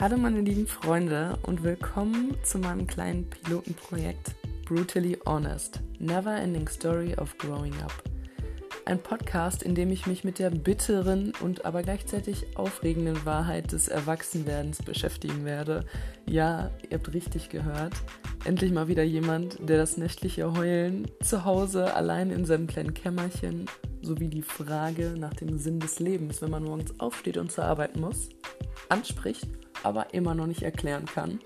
Hallo meine lieben Freunde und willkommen zu meinem kleinen Pilotenprojekt Brutally Honest, Never Ending Story of Growing Up. Ein Podcast, in dem ich mich mit der bitteren und aber gleichzeitig aufregenden Wahrheit des Erwachsenwerdens beschäftigen werde. Ja, ihr habt richtig gehört. Endlich mal wieder jemand, der das nächtliche Heulen zu Hause allein in seinem kleinen Kämmerchen sowie die Frage nach dem Sinn des Lebens, wenn man morgens aufsteht und zur Arbeit muss, anspricht, aber immer noch nicht erklären kann.